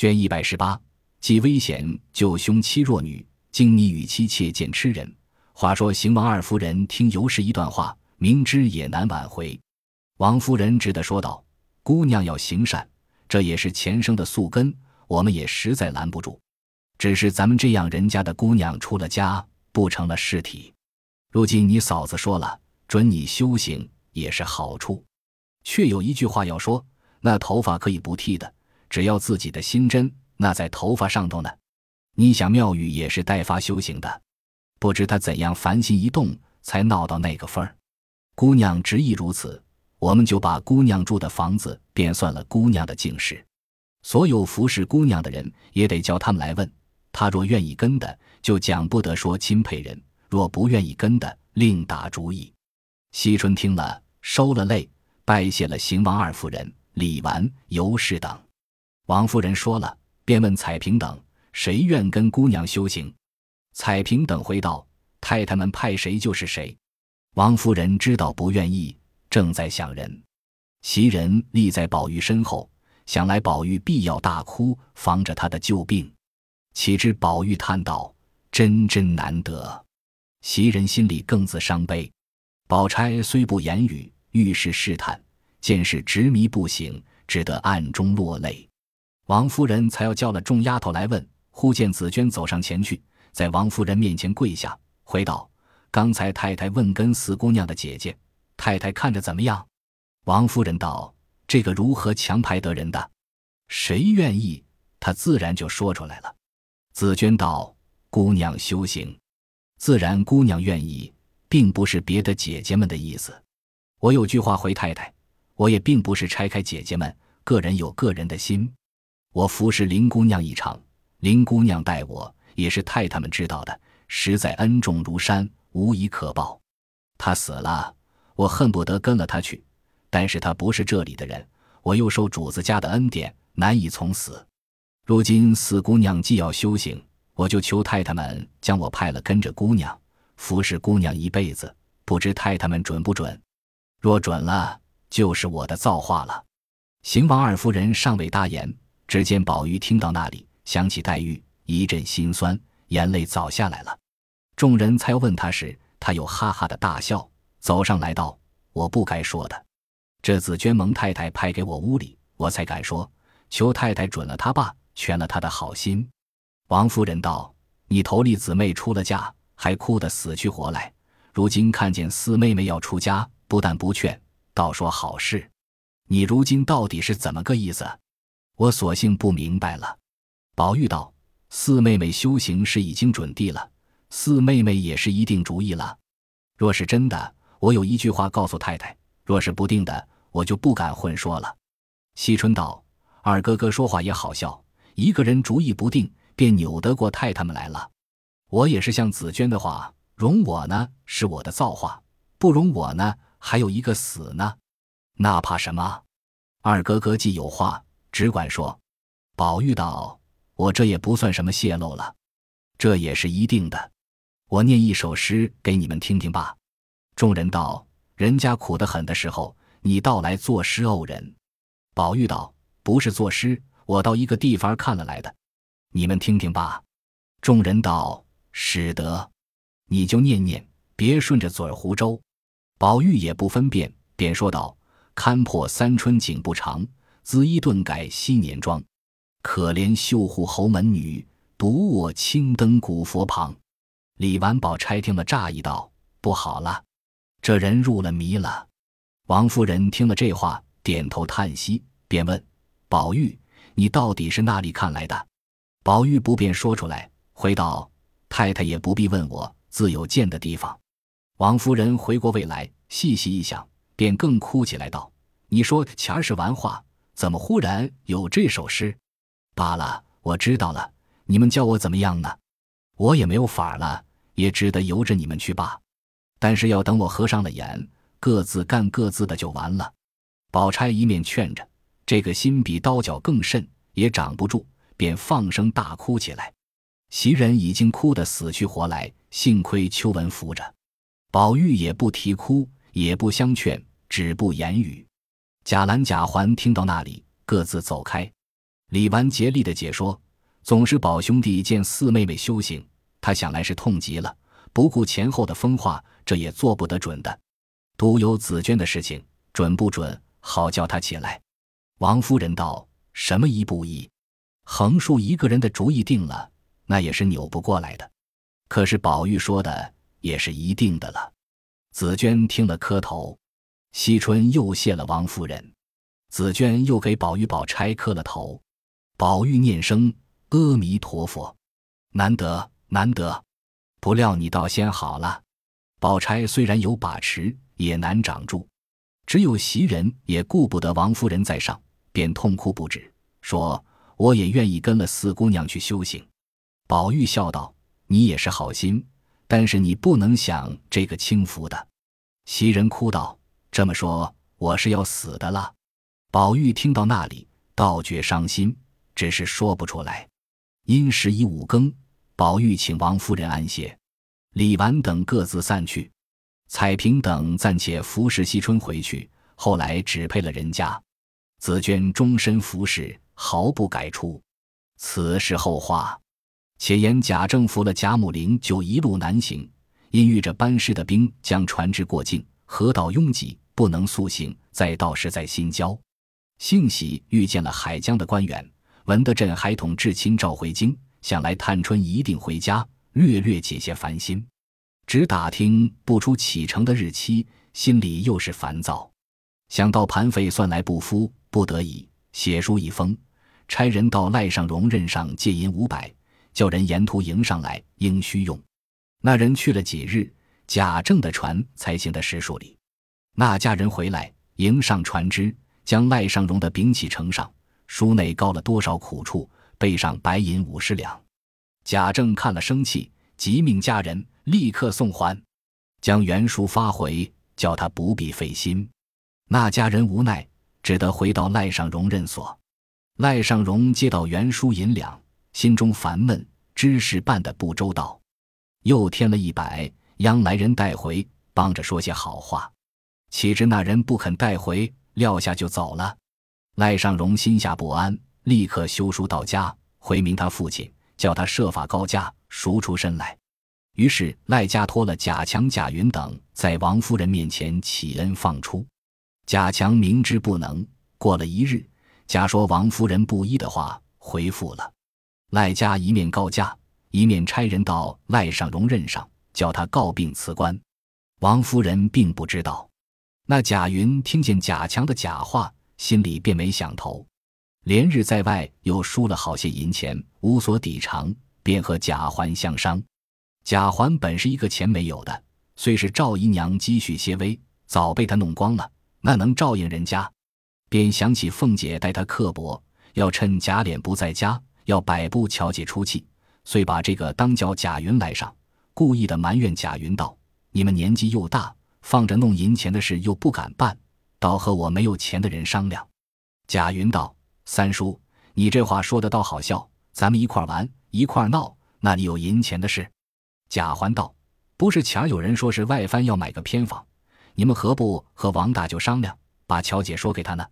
卷一百十八，既危险就凶妻弱女，经你与妻妾见痴人。话说邢王二夫人听尤氏一段话，明知也难挽回。王夫人只得说道：“姑娘要行善，这也是前生的宿根，我们也实在拦不住。只是咱们这样人家的姑娘出了家，不成了尸体。如今你嫂子说了，准你修行也是好处。却有一句话要说：那头发可以不剃的，只要自己的心真，那在头发上头呢。你想妙玉也是代发修行的，不知她怎样凡心一动，才闹到那个份儿。姑娘执意如此。”我们就把姑娘住的房子便算了姑娘的净事，所有服侍姑娘的人也得叫他们来问。她若愿意跟的，就讲不得说钦佩人；若不愿意跟的，另打主意。惜春听了，收了泪，拜谢了邢王二夫人、李纨、尤氏等。王夫人说了，便问彩萍等谁愿跟姑娘修行。彩萍等回道：“太太们派谁就是谁。”王夫人知道不愿意。正在想人，袭人立在宝玉身后，想来宝玉必要大哭，防着他的旧病。岂知宝玉叹道：“真真难得。”袭人心里更自伤悲。宝钗虽不言语，遇事试探，见是执迷不醒，只得暗中落泪。王夫人才要叫了众丫头来问，忽见紫娟走上前去，在王夫人面前跪下，回道：“刚才太太问跟四姑娘的姐姐。”太太看着怎么样？王夫人道：“这个如何强排得人的？谁愿意，她自然就说出来了。”紫娟道：“姑娘修行，自然姑娘愿意，并不是别的姐姐们的意思。我有句话回太太，我也并不是拆开姐姐们，个人有个人的心。我服侍林姑娘一场，林姑娘待我也是太太们知道的，实在恩重如山，无以可报。她死了。”我恨不得跟了她去，但是她不是这里的人，我又受主子家的恩典，难以从死。如今四姑娘既要修行，我就求太太们将我派了跟着姑娘，服侍姑娘一辈子，不知太太们准不准？若准了，就是我的造化了。邢王二夫人尚未答言，只见宝玉听到那里，想起黛玉，一阵心酸，眼泪早下来了。众人才问他时，他又哈哈的大笑。走上来道：“我不该说的，这紫娟蒙太太派给我屋里，我才敢说。求太太准了他爸，全了他的好心。”王夫人道：“你头里姊妹出了嫁，还哭得死去活来，如今看见四妹妹要出家，不但不劝，倒说好事。你如今到底是怎么个意思？我索性不明白了。”宝玉道：“四妹妹修行是已经准地了，四妹妹也是一定主意了。若是真的。”我有一句话告诉太太，若是不定的，我就不敢混说了。惜春道：“二哥哥说话也好笑，一个人主意不定，便扭得过太太们来了。我也是像紫娟的话，容我呢是我的造化，不容我呢还有一个死呢，那怕什么？二哥哥既有话，只管说。”宝玉道：“我这也不算什么泄露了，这也是一定的。我念一首诗给你们听听吧。”众人道：“人家苦得很的时候，你倒来作诗怄人。”宝玉道：“不是作诗，我到一个地方看了来的，你们听听吧。”众人道：“使得，你就念念，别顺着嘴儿胡诌。”宝玉也不分辨，便说道：“看破三春景不长，恣衣顿改昔年妆。可怜绣户侯门女，独卧青灯古佛旁。”李纨、宝钗听了，诧异道：“不好了！”这人入了迷了。王夫人听了这话，点头叹息，便问宝玉：“你到底是那里看来的？”宝玉不便说出来，回道：“太太也不必问我，自有见的地方。”王夫人回过味来，细细一想，便更哭起来，道：“你说前儿是玩话，怎么忽然有这首诗？罢了，我知道了，你们叫我怎么样呢？我也没有法了，也只得由着你们去罢。”但是要等我合上了眼，各自干各自的就完了。宝钗一面劝着，这个心比刀绞更甚，也长不住，便放声大哭起来。袭人已经哭得死去活来，幸亏秋文扶着，宝玉也不啼哭，也不相劝，只不言语。贾兰、贾环听到那里，各自走开。李纨竭力的解说：“总是宝兄弟见四妹妹修行，他想来是痛极了，不顾前后的风化，这也做不得准的。独有紫娟的事情，准不准？好叫他起来。”王夫人道：“什么一不一？横竖一个人的主意定了，那也是扭不过来的。可是宝玉说的也是一定的了。”紫娟听了磕头，惜春又谢了王夫人。紫娟又给宝玉、宝钗磕了头，宝玉念声阿弥陀佛，难得难得，不料你倒先好了。宝钗虽然有把持，也难掌住，只有袭人也顾不得王夫人在上，便痛哭不止，说：“我也愿意跟了四姑娘去修行。”宝玉笑道：“你也是好心，但是你不能想这个轻浮的。”袭人哭道：“这么说，我是要死的了。”宝玉听到那里，倒觉伤心，只是说不出来。因时已五更，宝玉请王夫人安歇，李纨等各自散去。彩萍等暂且服侍惜春回去，后来只配了人家。紫娟终身服侍，毫不改出。此事后话。且言贾政扶了贾母灵，就一路南行，因遇着班师的兵将船只过境，河道拥挤，不能速行，再到时在新交。幸喜遇见了海江的官员，文德镇还统至亲召回京，想来探春一定回家，略略解些烦心。只打听不出启程的日期，心里又是烦躁。想到盘费算来不敷，不得已写书一封，差人到赖尚荣任上借银五百，叫人沿途迎上来，应需用。那人去了几日，贾政的船才行得十数里。那家人回来迎上船只。将赖尚荣的禀启呈上，书内告了多少苦处，背上白银五十两。贾政看了生气，急命家人立刻送还，将原书发回，叫他不必费心。那家人无奈，只得回到赖尚荣任所。赖尚荣接到原书银两，心中烦闷，知事办得不周到，又添了一百，央来人带回，帮着说些好话。岂知那人不肯带回。撂下就走了，赖尚荣心下不安，立刻修书到家，回明他父亲，叫他设法高价赎出身来。于是赖家托了贾强、贾云等在王夫人面前启恩放出。贾强明知不能，过了一日，假说王夫人不依的话，回复了。赖家一面告假，一面差人到赖尚荣任上，叫他告病辞官。王夫人并不知道。那贾云听见贾强的假话，心里便没想头，连日在外又输了好些银钱，无所抵偿，便和贾环相商。贾环本是一个钱没有的，虽是赵姨娘积蓄些微，早被他弄光了，那能照应人家？便想起凤姐待他刻薄，要趁贾琏不在家，要摆布巧姐出气，遂把这个当叫贾云来上，故意的埋怨贾云道：“你们年纪又大。”放着弄银钱的事又不敢办，倒和我没有钱的人商量。贾云道：“三叔，你这话说的倒好笑，咱们一块玩一块闹，那里有银钱的事？”贾环道：“不是前有人说是外藩要买个偏房，你们何不和王大舅商量，把乔姐说给他呢？”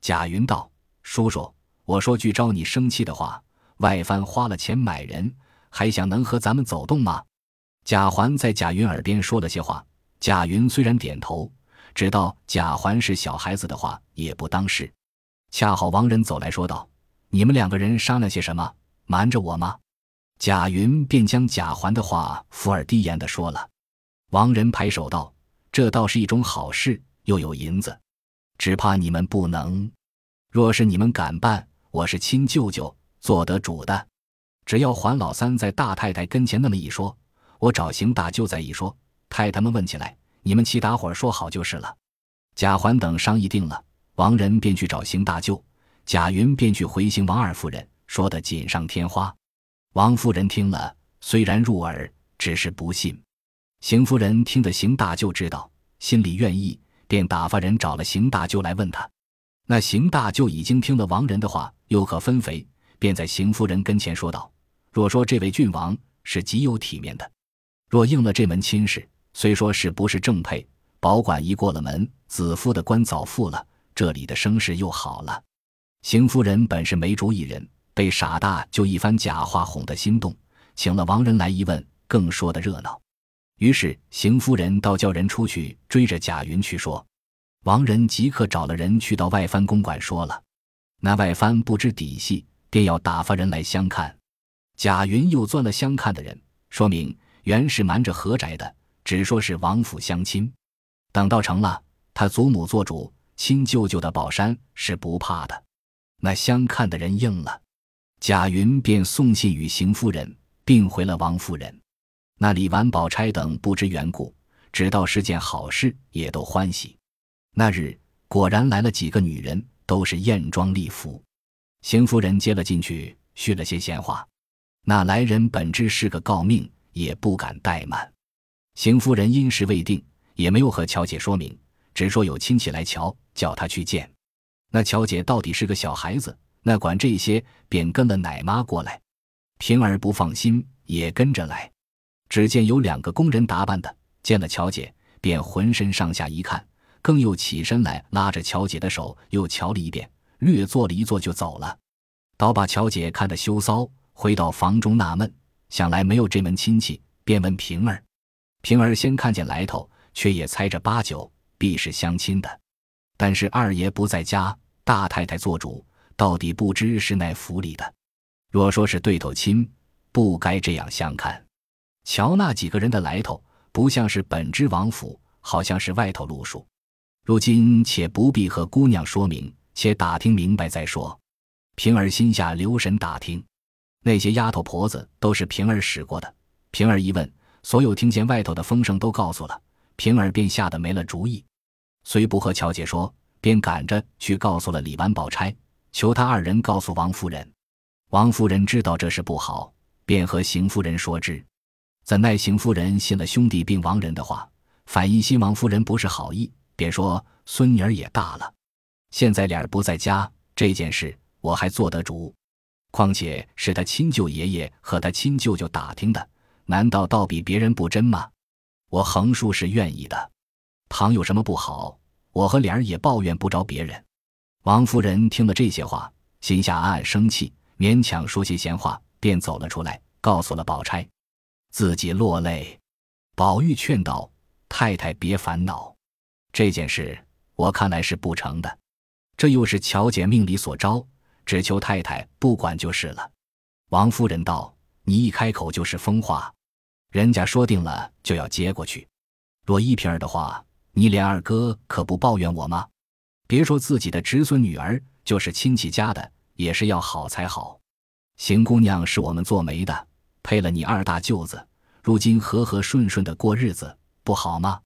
贾云道：“叔叔，我说句招你生气的话，外藩花了钱买人，还想能和咱们走动吗？”贾环在贾云耳边说了些话。贾云虽然点头，知道贾环是小孩子的话，也不当事。恰好王仁走来说道：“你们两个人商量些什么？瞒着我吗？”贾云便将贾环的话附耳低言的说了。王仁拍手道：“这倒是一种好事，又有银子，只怕你们不能。若是你们敢办，我是亲舅舅，做得主的。只要环老三在大太太跟前那么一说，我找邢大舅再一说。”太太们问起来，你们七打伙说好就是了。贾环等商议定了，王仁便去找邢大舅，贾云便去回邢王二夫人，说得锦上添花。王夫人听了，虽然入耳，只是不信。邢夫人听得邢大舅知道，心里愿意，便打发人找了邢大舅来问他。那邢大舅已经听了王仁的话，又可分肥，便在邢夫人跟前说道：“若说这位郡王是极有体面的，若应了这门亲事。”虽说是不是正配，保管一过了门，子夫的官早赴了，这里的声势又好了。邢夫人本是没主意人，被傻大就一番假话哄得心动，请了王仁来一问，更说得热闹。于是邢夫人倒叫人出去追着贾云去说，王仁即刻找了人去到外藩公馆说了。那外藩不知底细，便要打发人来相看。贾云又钻了相看的人，说明原是瞒着何宅的，只说是王府相亲。等到成了，他祖母做主，亲舅舅的宝山是不怕的。那相看的人应了，贾云便送信与邢夫人，并回了王夫人。那李纨、宝钗等不知缘故，知道是件好事，也都欢喜。那日果然来了几个女人，都是艳妆丽服。邢夫人接了进去，叙了些闲话。那来人本知是个诰命，也不敢怠慢。邢夫人因事未定。也没有和乔姐说明，只说有亲戚来瞧，叫她去见。那乔姐到底是个小孩子，那管这些，便跟了奶妈过来。平儿不放心，也跟着来。只见有两个工人打扮的，见了乔姐，便浑身上下一看，更又起身来拉着乔姐的手，又瞧了一遍，略坐了一坐就走了。倒把乔姐看得羞臊，回到房中纳闷，想来没有这门亲戚，便问平儿。平儿先看见来头。却也猜着八九必是相亲的，但是二爷不在家，大太太做主，到底不知是奈府里的。若说是对头亲，不该这样相看。瞧那几个人的来头，不像是本知王府，好像是外头路数。如今且不必和姑娘说明，且打听明白再说。平儿心下留神打听，那些丫头婆子都是平儿使过的。平儿一问，所有听见外头的风声都告诉了。平儿便吓得没了主意，虽不和乔姐说，便赶着去告诉了李纨、宝钗，求他二人告诉王夫人。王夫人知道这事不好，便和邢夫人说之。怎奈邢夫人信了兄弟并亡人的话，反疑新王夫人不是好意，便说孙女儿也大了，现在脸儿不在家，这件事我还做得主。况且是他亲舅爷爷和他亲舅舅打听的，难道倒比别人不真吗？我横竖是愿意的，倘有什么不好，我和莲儿也抱怨不着别人。王夫人听了这些话，心下暗暗生气，勉强说些闲话，便走了出来，告诉了宝钗，自己落泪。宝玉劝道：“太太别烦恼，这件事我看来是不成的。这又是乔姐命里所招，只求太太不管就是了。”王夫人道：“你一开口就是疯话。”人家说定了就要接过去，若一平儿的话，你连二哥可不抱怨我吗？别说自己的侄孙女儿，就是亲戚家的，也是要好才好。邢姑娘是我们做媒的，配了你二大舅子，如今和和顺顺的过日子，不好吗？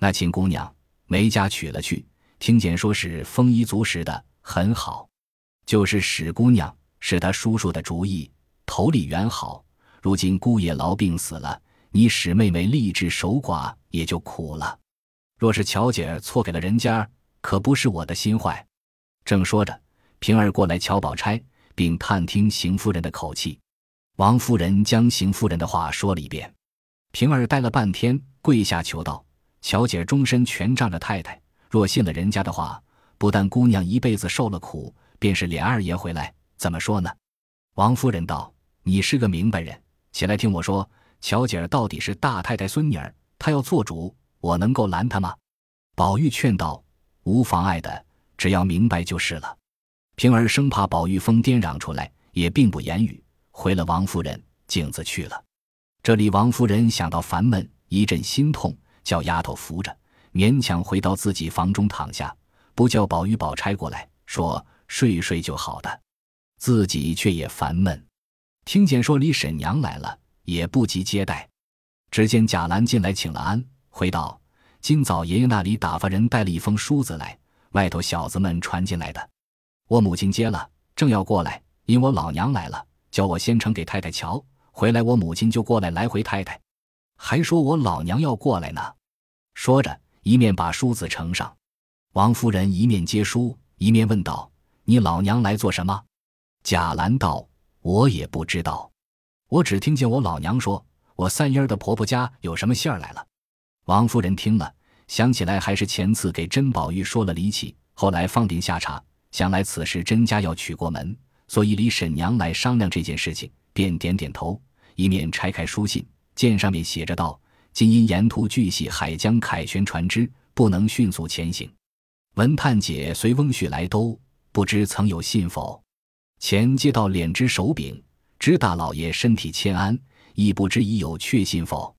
那秦姑娘梅家娶了去，听见说是丰衣足食的，很好。就是史姑娘是他叔叔的主意，头里原好。如今姑爷痨病死了，你使妹妹立志守寡，也就苦了。若是乔姐儿错给了人家，可不是我的心坏。正说着，平儿过来瞧宝钗，并探听邢夫人的口气。王夫人将邢夫人的话说了一遍。平儿呆了半天，跪下求道：“乔姐终身全仗着太太，若信了人家的话，不但姑娘一辈子受了苦，便是琏二爷回来，怎么说呢？”王夫人道：“你是个明白人。”起来听我说，乔姐儿到底是大太太孙女儿，她要做主，我能够拦她吗？宝玉劝道：“无妨碍的，只要明白就是了。”平儿生怕宝玉疯癫嚷出来，也并不言语，回了王夫人，径自去了。这里王夫人想到烦闷，一阵心痛，叫丫头扶着，勉强回到自己房中躺下，不叫宝玉、宝钗过来，说睡睡就好的，自己却也烦闷。听见说李婶娘来了，也不急接待。只见贾兰进来请了安，回道：“今早爷爷那里打发人带了一封书子来，外头小子们传进来的。我母亲接了，正要过来，因我老娘来了，叫我先呈给太太瞧。回来我母亲就过来来回太太，还说我老娘要过来呢。”说着，一面把书子呈上。王夫人一面接书，一面问道：“你老娘来做什么？”贾兰道。我也不知道，我只听见我老娘说，我三姨儿的婆婆家有什么信儿来了。王夫人听了，想起来还是前次给甄宝玉说了离奇，后来放定下茶，想来此时甄家要娶过门，所以李婶娘来商量这件事情，便点点头，一面拆开书信，见上面写着道：“今因沿途巨系海江凯旋船只，不能迅速前行。文探姐随翁婿来都，不知曾有信否？前接到敛之手柄，知大老爷身体欠安，亦不知已有确信否？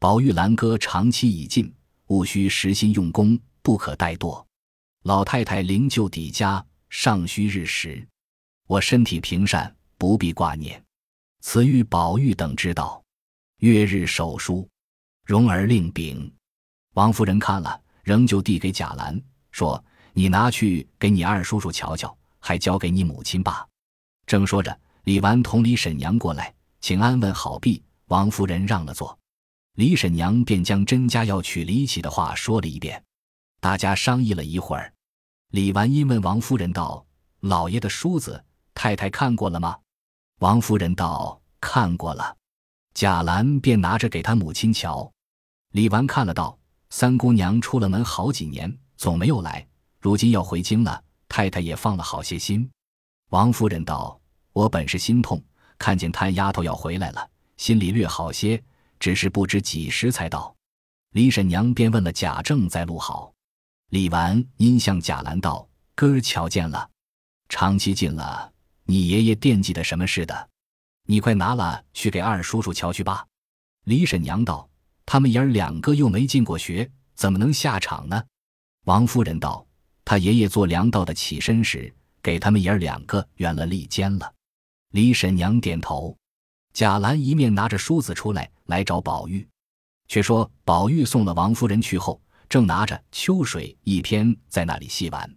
宝玉兰哥长期已尽，务须实心用功，不可怠惰。老太太灵柩抵家，尚需日时。我身体平善，不必挂念。此欲宝玉等知道。月日手书，容儿令禀。王夫人看了，仍旧递给贾兰，说：“你拿去给你二叔叔瞧瞧，还交给你母亲吧。”正说着，李纨同李婶娘过来，请安问好毕，王夫人让了座。李婶娘便将甄家要娶李喜的话说了一遍，大家商议了一会儿。李纨因问王夫人道：“老爷的梳子，太太看过了吗？”王夫人道：“看过了。”贾兰便拿着给他母亲瞧。李纨看了道：“三姑娘出了门好几年，总没有来，如今要回京了，太太也放了好些心。”王夫人道：“我本是心痛，看见探丫头要回来了，心里略好些。”只是不知几时才到，李婶娘便问了贾政在路好。李纨因向贾兰道：“哥儿瞧见了，长期近了，你爷爷惦记的什么似的？你快拿了去给二叔叔瞧去吧。”李婶娘道：“他们爷儿两个又没进过学，怎么能下场呢？”王夫人道：“他爷爷做粮道的起身时，给他们爷儿两个圆了利尖了。”李婶娘点头。贾兰一面拿着梳子出来，来找宝玉。却说宝玉送了王夫人去后，正拿着《秋水》一篇在那里细玩。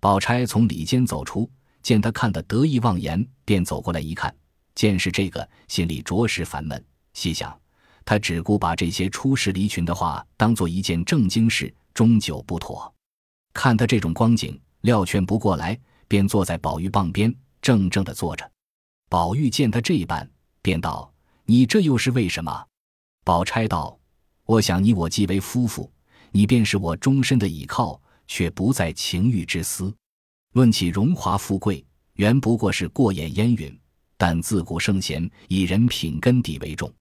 宝钗从里间走出，见他看得得意忘言，便走过来一看，见是这个，心里着实烦闷。细想，他只顾把这些出世离群的话当做一件正经事，终究不妥。看他这种光景，料劝不过来，便坐在宝玉傍边，怔怔的坐着。宝玉见他这般。便道：“你这又是为什么？”宝钗道：“我想你我既为夫妇，你便是我终身的倚靠，却不在情欲之私。论起荣华富贵，原不过是过眼烟云。但自古圣贤以人品根底为重。”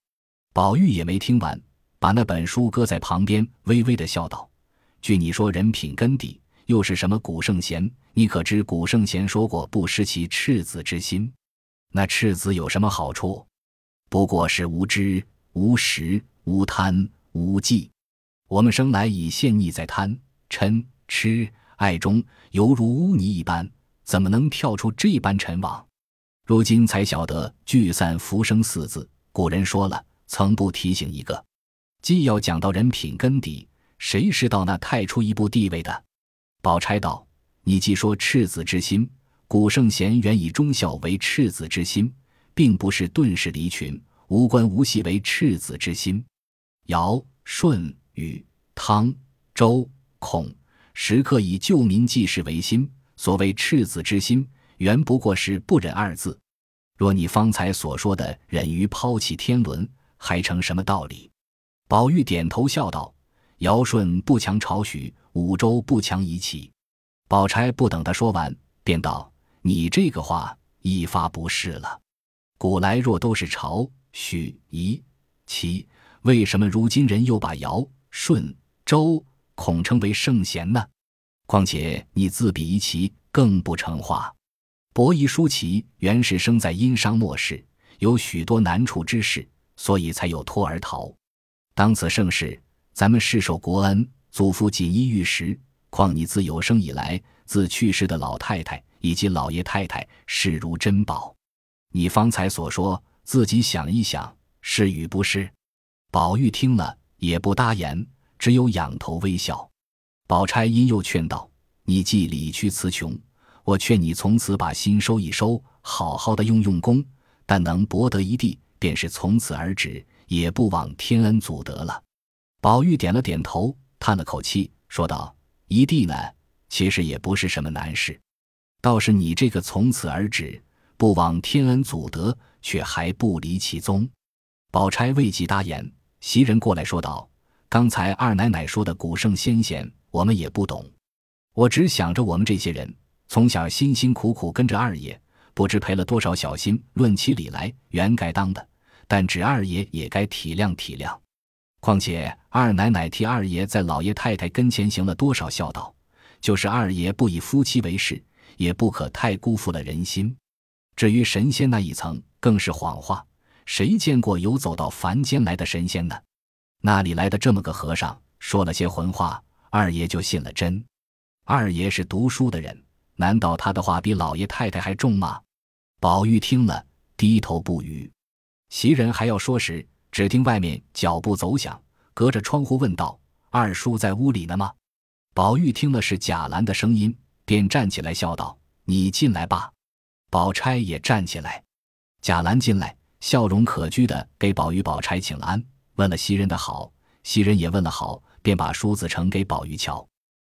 宝玉也没听完，把那本书搁在旁边，微微的笑道：“据你说人品根底，又是什么古圣贤？你可知古圣贤说过不失其赤子之心？那赤子有什么好处？”不过是无知、无识、无贪、无忌。我们生来已陷溺在贪、嗔、痴、爱中，犹如污泥一般，怎么能跳出这般尘网？如今才晓得“聚散浮生”四字，古人说了，曾不提醒一个。既要讲到人品根底，谁是到那太出一步地位的？宝钗道：“你既说赤子之心，古圣贤原以忠孝为赤子之心。”并不是顿时离群，无关无系为赤子之心。尧、舜、禹、汤、周、孔，时刻以救民济世为心。所谓赤子之心，原不过是不忍二字。若你方才所说的忍于抛弃天伦，还成什么道理？宝玉点头笑道：“尧舜不强朝许，五周不强夷齐。”宝钗不等他说完，便道：“你这个话一发不是了。”古来若都是朝许夷齐，为什么如今人又把尧舜周孔称为圣贤呢？况且你自比夷齐，更不成话。伯夷叔齐原是生在殷商末世，有许多难处之事，所以才有托而逃。当此盛世，咱们世受国恩，祖父锦衣玉食，况你自有生以来，自去世的老太太以及老爷太太视如珍宝。你方才所说，自己想一想，是与不是？宝玉听了也不答言，只有仰头微笑。宝钗因又劝道：“你既理屈词穷，我劝你从此把心收一收，好好的用用功，但能博得一地，便是从此而止，也不枉天恩祖德了。”宝玉点了点头，叹了口气，说道：“一地呢，其实也不是什么难事，倒是你这个从此而止。”不枉天恩祖德，却还不离其宗。宝钗未及答言，袭人过来说道：“刚才二奶奶说的古圣先贤，我们也不懂。我只想着我们这些人，从小辛辛苦苦跟着二爷，不知赔了多少小心。论起理来，原该当的，但指二爷也该体谅体谅。况且二奶奶替二爷在老爷太太跟前行了多少孝道，就是二爷不以夫妻为事，也不可太辜负了人心。至于神仙那一层，更是谎话。谁见过有走到凡间来的神仙呢？那里来的这么个和尚，说了些混话，二爷就信了真。二爷是读书的人，难道他的话比老爷太太还重吗？宝玉听了，低头不语。袭人还要说时，只听外面脚步走响，隔着窗户问道：“二叔在屋里呢吗？”宝玉听了是贾兰的声音，便站起来笑道：“你进来吧。”宝钗也站起来，贾兰进来，笑容可掬的给宝玉、宝钗请安，问了袭人的好，袭人也问了好，便把书子呈给宝玉瞧。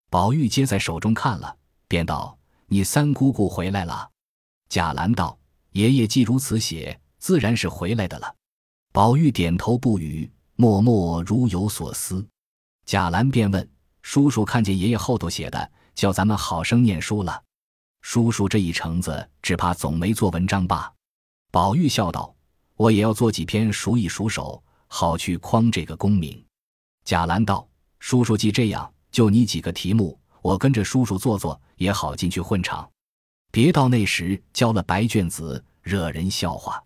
宝玉接在手中看了，便道：“你三姑姑回来了。”贾兰道：“爷爷既如此写，自然是回来的了。”宝玉点头不语，默默如有所思。贾兰便问：“叔叔看见爷爷后头写的，叫咱们好生念书了。”叔叔这一程子，只怕总没做文章吧？宝玉笑道：“我也要做几篇数一数手，好去匡这个功名。”贾兰道：“叔叔既这样，就你几个题目，我跟着叔叔做做，也好进去混场。别到那时交了白卷子，惹人笑话。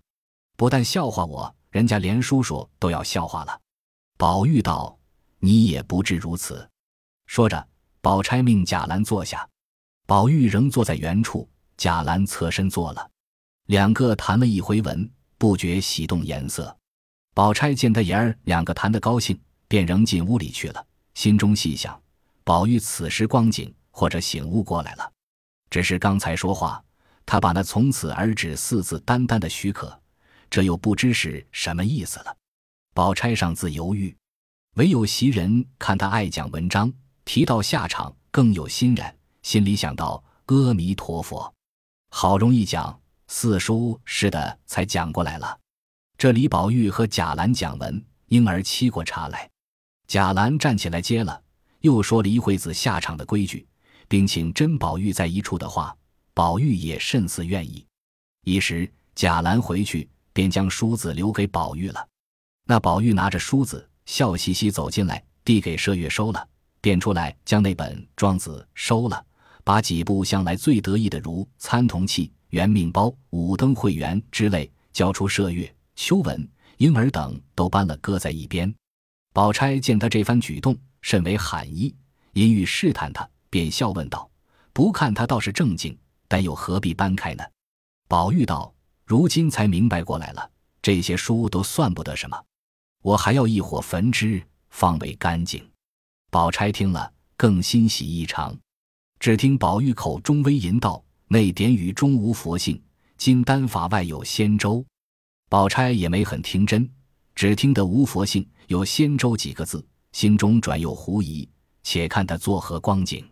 不但笑话我，人家连叔叔都要笑话了。”宝玉道：“你也不至如此。”说着，宝钗命贾兰坐下。宝玉仍坐在原处，贾兰侧身坐了，两个谈了一回文，不觉喜动颜色。宝钗见他爷儿两个谈得高兴，便仍进屋里去了，心中细想：宝玉此时光景，或者醒悟过来了。只是刚才说话，他把那从此而止四字单单的许可，这又不知是什么意思了。宝钗上自犹豫，唯有袭人看他爱讲文章，提到下场更有欣然。心里想到阿弥陀佛，好容易讲四书似的才讲过来了。这李宝玉和贾兰讲文，婴儿沏过茶来，贾兰站起来接了，又说了一会子下场的规矩，并请甄宝玉在一处的话，宝玉也甚似愿意。一时贾兰回去，便将梳子留给宝玉了。那宝玉拿着梳子，笑嘻嘻走进来，递给麝月收了，便出来将那本《庄子》收了。把几部向来最得意的，如《参同契》《元命包》《五灯会元》之类，交出麝月、秋文、婴儿等，都搬了搁在一边。宝钗见他这番举动，甚为罕意，因欲试探他，便笑问道：“不看他倒是正经，但又何必搬开呢？”宝玉道：“如今才明白过来了，这些书都算不得什么，我还要一火焚之，方为干净。”宝钗听了，更欣喜异常。只听宝玉口中微吟道：“内典语中无佛性，今丹法外有仙舟。”宝钗也没很听真，只听得无佛性有仙舟几个字，心中转有狐疑，且看他作何光景。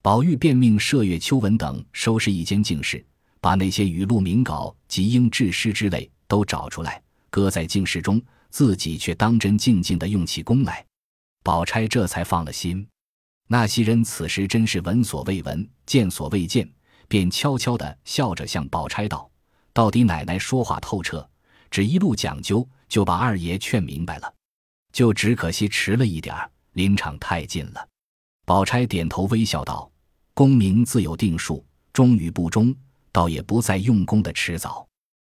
宝玉便命麝月、秋文等收拾一间净室，把那些语录、名稿及应制诗之类都找出来，搁在净室中，自己却当真静静的用起功来。宝钗这才放了心。那袭人此时真是闻所未闻，见所未见，便悄悄地笑着向宝钗道：“到底奶奶说话透彻，只一路讲究，就把二爷劝明白了，就只可惜迟了一点儿，临场太近了。”宝钗点头微笑道：“功名自有定数，忠与不忠，倒也不再用功的迟早。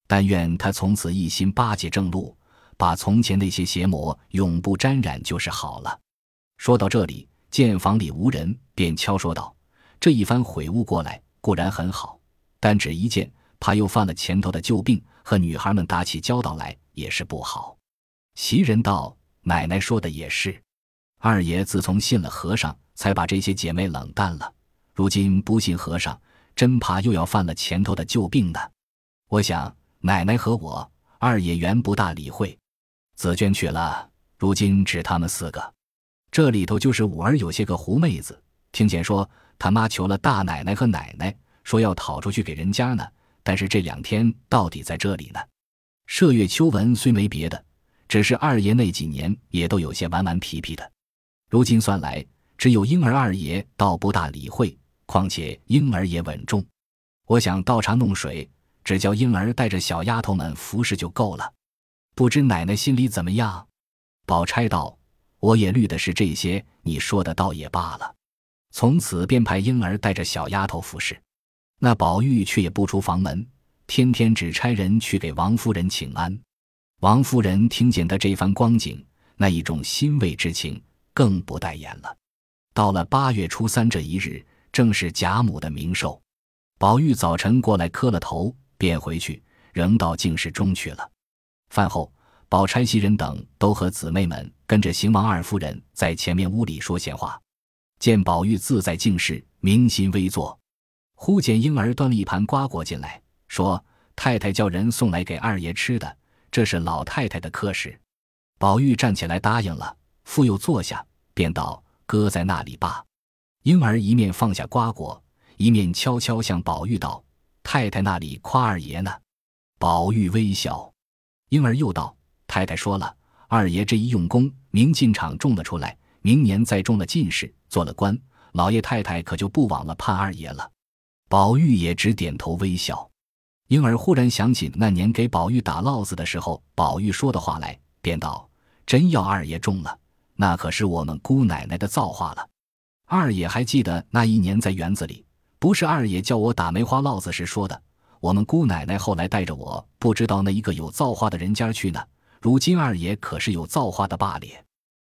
但愿他从此一心巴结正路，把从前那些邪魔永不沾染，就是好了。”说到这里。见房里无人，便悄说道：“这一番悔悟过来固然很好，但只一件，怕又犯了前头的旧病，和女孩们打起交道来也是不好。”袭人道：“奶奶说的也是，二爷自从信了和尚，才把这些姐妹冷淡了。如今不信和尚，真怕又要犯了前头的旧病呢。我想奶奶和我二爷原不大理会，紫娟去了，如今只他们四个。”这里头就是五儿有些个狐妹子，听见说他妈求了大奶奶和奶奶，说要讨出去给人家呢。但是这两天到底在这里呢。麝月秋纹虽没别的，只是二爷那几年也都有些顽顽皮皮的。如今算来，只有婴儿二爷倒不大理会，况且婴儿也稳重，我想倒茶弄水，只叫婴儿带着小丫头们服侍就够了。不知奶奶心里怎么样？”宝钗道：“我也虑的是这些，你说的倒也罢了。”从此便派婴儿带着小丫头服侍，那宝玉却也不出房门，天天只差人去给王夫人请安。王夫人听见他这番光景，那一种欣慰之情更不待言了。到了八月初三这一日，正是贾母的冥寿，宝玉早晨过来磕了头，便回去，仍到净室中去了。饭后，宝钗、袭人等都和姊妹们跟着邢王二夫人在前面屋里说闲话。见宝玉自在静室，明心微坐，忽见婴儿端了一盘瓜果进来，说：“太太叫人送来给二爷吃的，这是老太太的客食。”宝玉站起来答应了，复又坐下，便道：“搁在那里罢。”婴儿一面放下瓜果，一面悄悄向宝玉道：“太太那里夸二爷呢？”宝玉微笑。婴儿又道：“太太说了，二爷这一用功，明进场中了出来。”明年再中了进士，做了官，老爷太太可就不枉了盼二爷了。宝玉也只点头微笑。婴儿忽然想起那年给宝玉打烙子的时候，宝玉说的话来，便道：“真要二爷中了，那可是我们姑奶奶的造化了。二爷还记得那一年在园子里，不是二爷叫我打梅花烙子时说的。我们姑奶奶后来带着我，不知道那一个有造化的人家去呢。如今二爷可是有造化的罢了。”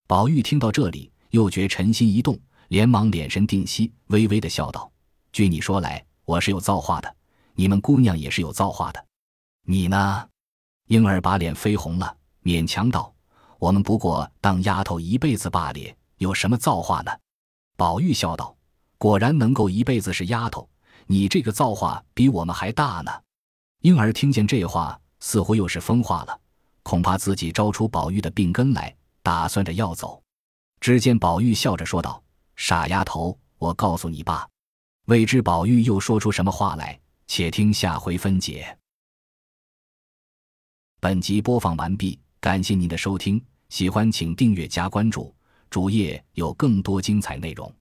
宝玉听到这里，又觉沉心一动，连忙敛神定息，微微的笑道：“据你说来，我是有造化的，你们姑娘也是有造化的，你呢？”婴儿把脸绯红了，勉强道：“我们不过当丫头一辈子罢了，有什么造化呢？”宝玉笑道：“果然能够一辈子是丫头，你这个造化比我们还大呢。”婴儿听见这话，似乎又是疯话了，恐怕自己招出宝玉的病根来。打算着要走，只见宝玉笑着说道：“傻丫头，我告诉你吧。”未知宝玉又说出什么话来，且听下回分解。本集播放完毕，感谢您的收听，喜欢请订阅加关注，主页有更多精彩内容。